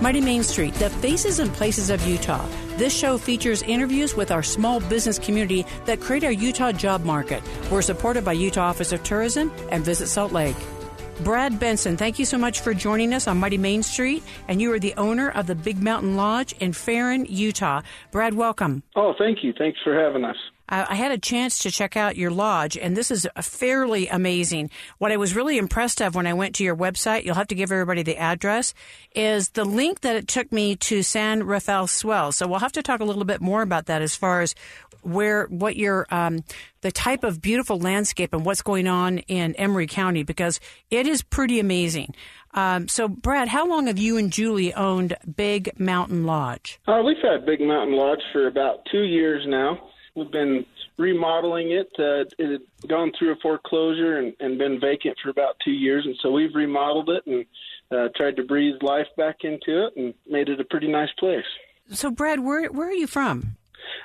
Mighty Main Street, the faces and places of Utah. This show features interviews with our small business community that create our Utah job market. We're supported by Utah Office of Tourism and Visit Salt Lake. Brad Benson, thank you so much for joining us on Mighty Main Street. And you are the owner of the Big Mountain Lodge in Ferron, Utah. Brad, welcome. Oh, thank you. Thanks for having us. I had a chance to check out your lodge, and this is fairly amazing. What I was really impressed of when I went to your website, you'll have to give everybody the address, is the link that it took me to San Rafael Swell. So we'll have to talk a little bit more about that as far as where what your um, the type of beautiful landscape and what's going on in Emery County because it is pretty amazing. Um, so, Brad, how long have you and Julie owned Big Mountain Lodge? Uh, we've had Big Mountain Lodge for about two years now. We've been remodeling it. Uh, it had gone through a foreclosure and, and been vacant for about two years, and so we've remodeled it and uh, tried to breathe life back into it and made it a pretty nice place. So, Brad, where where are you from?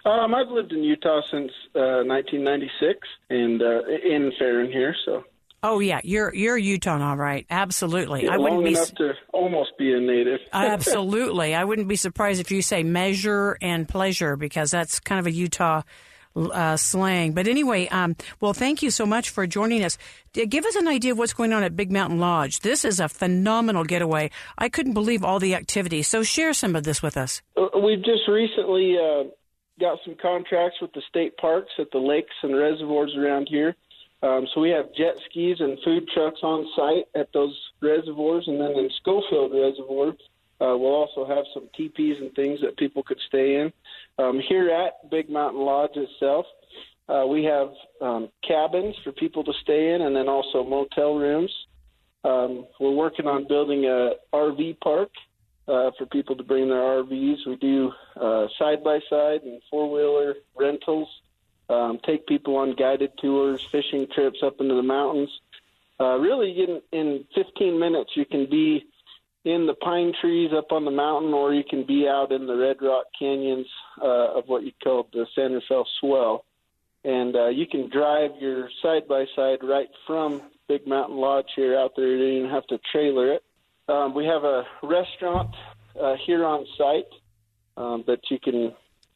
Um, I've lived in Utah since uh, 1996 and uh, in Ferron here. So. Oh yeah, you're you're Utah, all right. Absolutely. Yeah, I wouldn't long be enough to almost be a native. absolutely. I wouldn't be surprised if you say measure and pleasure because that's kind of a Utah uh, slang. But anyway, um, well, thank you so much for joining us. Give us an idea of what's going on at Big Mountain Lodge. This is a phenomenal getaway. I couldn't believe all the activity. So share some of this with us. Uh, we've just recently uh, got some contracts with the state parks at the lakes and reservoirs around here. Um, so we have jet skis and food trucks on site at those reservoirs, and then in Scofield Reservoir, uh, we'll also have some teepees and things that people could stay in. Um, here at Big Mountain Lodge itself, uh, we have um, cabins for people to stay in, and then also motel rooms. Um, we're working on building a RV park uh, for people to bring their RVs. We do side by side and four wheeler rentals um, take people on guided tours, fishing trips up into the mountains. Uh, really, in, in 15 minutes, you can be in the pine trees up on the mountain, or you can be out in the Red Rock canyons uh, of what you call the San Rafael Swell. And uh, you can drive your side by side right from Big Mountain Lodge here out there. You don't even have to trailer it. Um, we have a restaurant uh, here on site um, that you can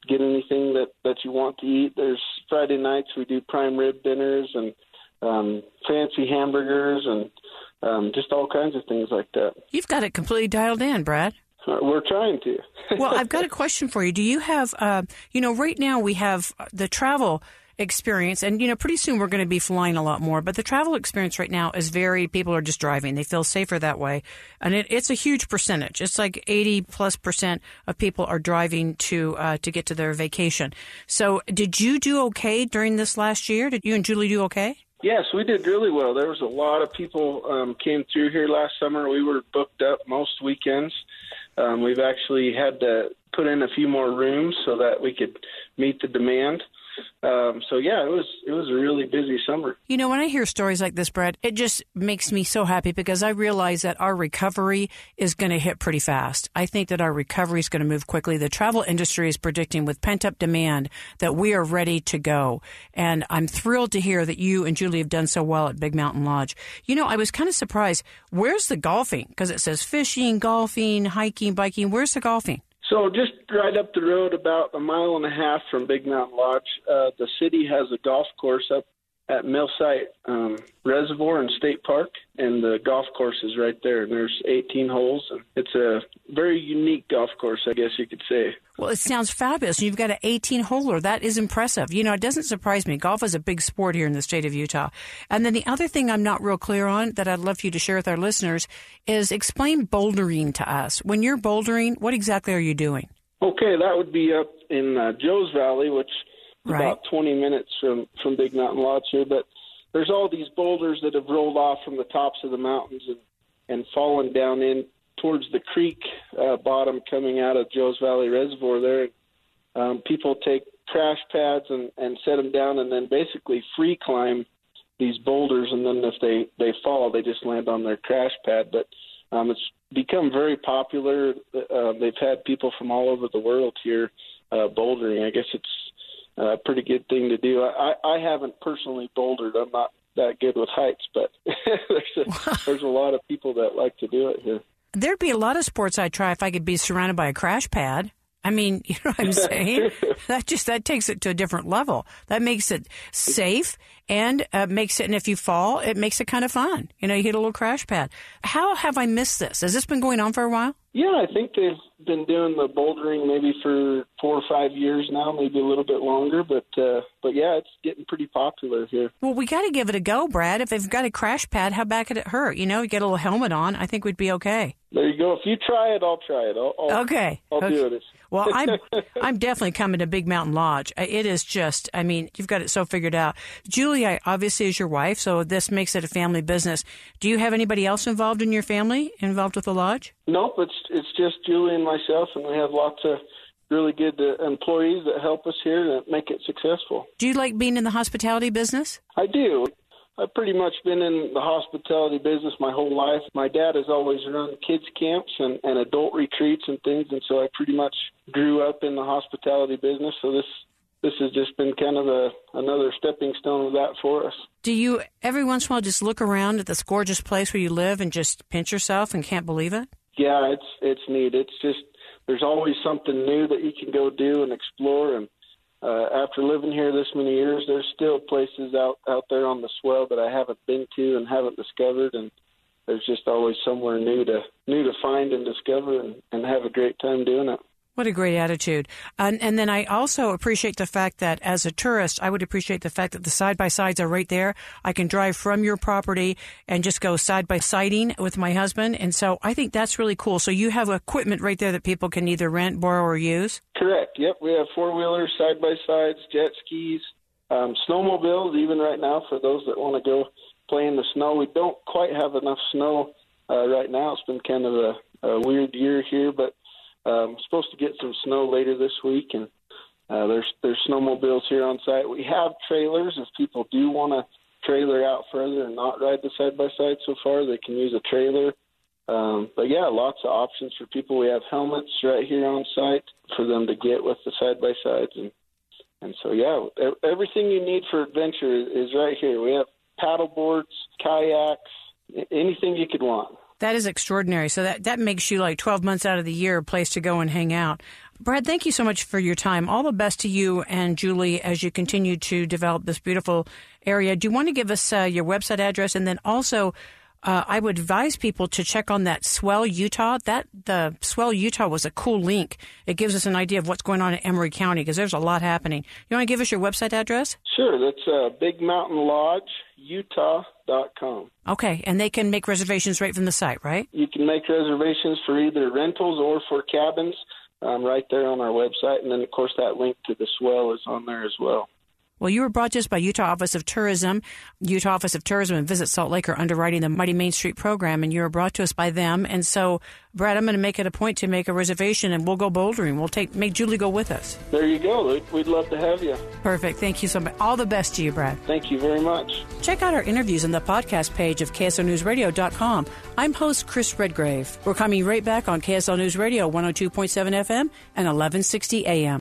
get anything that that you want to eat. There's Friday nights we do prime rib dinners and um, fancy hamburgers and um, just all kinds of things like that. You've got it completely dialed in, Brad. Uh, we're trying to. well, I've got a question for you. Do you have, uh, you know, right now we have the travel experience. And, you know, pretty soon we're going to be flying a lot more. But the travel experience right now is very, people are just driving. They feel safer that way. And it, it's a huge percentage. It's like 80 plus percent of people are driving to, uh, to get to their vacation. So did you do okay during this last year? Did you and Julie do okay? Yes, we did really well. There was a lot of people um, came through here last summer. We were booked up most weekends. Um, we've actually had to put in a few more rooms so that we could meet the demand. Um, so yeah, it was it was a really busy summer. You know, when I hear stories like this, Brett, it just makes me so happy because I realize that our recovery is going to hit pretty fast. I think that our recovery is going to move quickly. The travel industry is predicting with pent up demand that we are ready to go, and I'm thrilled to hear that you and Julie have done so well at Big Mountain Lodge. You know, I was kind of surprised. Where's the golfing? Because it says fishing, golfing, hiking, biking. Where's the golfing? So just right up the road, about a mile and a half from Big Mountain Lodge, uh, the city has a golf course up at Millsite um, Reservoir and State Park, and the golf course is right there. And there's 18 holes, and it's a very unique golf course, I guess you could say. Well, it sounds fabulous. You've got an 18 holer. That is impressive. You know, it doesn't surprise me. Golf is a big sport here in the state of Utah. And then the other thing I'm not real clear on that I'd love for you to share with our listeners is explain bouldering to us. When you're bouldering, what exactly are you doing? Okay, that would be up in uh, Joe's Valley, which right. about 20 minutes from from Big Mountain Lodge here. But there's all these boulders that have rolled off from the tops of the mountains and and fallen down in towards the creek uh, bottom coming out of Joe's Valley Reservoir there. Um, people take crash pads and, and set them down and then basically free climb these boulders, and then if they they fall, they just land on their crash pad. But um, it's become very popular. Uh, they've had people from all over the world here uh, bouldering. I guess it's a pretty good thing to do. I, I haven't personally bouldered. I'm not that good with heights, but there's a, there's a lot of people that like to do it here. There'd be a lot of sports I'd try if I could be surrounded by a crash pad. I mean, you know what I'm saying? that just that takes it to a different level. That makes it safe and uh, makes it. And if you fall, it makes it kind of fun. You know, you hit a little crash pad. How have I missed this? Has this been going on for a while? Yeah, I think they've been doing the bouldering maybe for four or five years now, maybe a little bit longer. But uh, but yeah, it's getting pretty popular here. Well, we got to give it a go, Brad. If they've got a crash pad, how bad could it hurt? You know, you get a little helmet on. I think we'd be okay. There you go. If you try it, I'll try it. I'll, I'll okay. I'll okay. do it. well, I'm I'm definitely coming to Big Mountain Lodge. It is just, I mean, you've got it so figured out. Julie, obviously, is your wife, so this makes it a family business. Do you have anybody else involved in your family involved with the lodge? Nope. It's it's just Julie and myself, and we have lots of really good uh, employees that help us here to make it successful. Do you like being in the hospitality business? I do. I've pretty much been in the hospitality business my whole life. My dad has always run kids camps and, and adult retreats and things, and so I pretty much grew up in the hospitality business. So this this has just been kind of a another stepping stone of that for us. Do you every once in a while just look around at this gorgeous place where you live and just pinch yourself and can't believe it? Yeah, it's it's neat. It's just there's always something new that you can go do and explore and uh, after living here this many years, there's still places out out there on the swell that I haven't been to and haven't discovered, and there's just always somewhere new to new to find and discover, and, and have a great time doing it. What a great attitude. And, and then I also appreciate the fact that as a tourist, I would appreciate the fact that the side by sides are right there. I can drive from your property and just go side by siding with my husband. And so I think that's really cool. So you have equipment right there that people can either rent, borrow, or use? Correct. Yep. We have four wheelers, side by sides, jet skis, um, snowmobiles, even right now for those that want to go play in the snow. We don't quite have enough snow uh, right now. It's been kind of a, a weird year here, but um, supposed to get some snow later this week, and uh, there's there's snowmobiles here on site. We have trailers if people do want to trailer out further and not ride the side by side so far. They can use a trailer. Um, but yeah, lots of options for people. We have helmets right here on site for them to get with the side by sides, and and so yeah, everything you need for adventure is right here. We have paddle boards, kayaks, anything you could want. That is extraordinary. So that, that makes you like 12 months out of the year a place to go and hang out. Brad, thank you so much for your time. All the best to you and Julie as you continue to develop this beautiful area. Do you want to give us uh, your website address and then also uh, I would advise people to check on that Swell Utah. That the Swell Utah was a cool link. It gives us an idea of what's going on in Emery County because there's a lot happening. You want to give us your website address? Sure. That's uh, Big Mountain Lodge Utah.com. Okay, and they can make reservations right from the site, right? You can make reservations for either rentals or for cabins um, right there on our website, and then of course that link to the swell is on there as well. Well, you were brought to us by Utah Office of Tourism. Utah Office of Tourism and Visit Salt Lake are underwriting the Mighty Main Street program, and you were brought to us by them. And so, Brad, I'm going to make it a point to make a reservation, and we'll go bouldering. We'll take make Julie go with us. There you go. Luke. We'd love to have you. Perfect. Thank you so much. All the best to you, Brad. Thank you very much. Check out our interviews on the podcast page of KSLNewsRadio.com. I'm host Chris Redgrave. We're coming right back on KSL News Radio 102.7 FM and 1160 AM.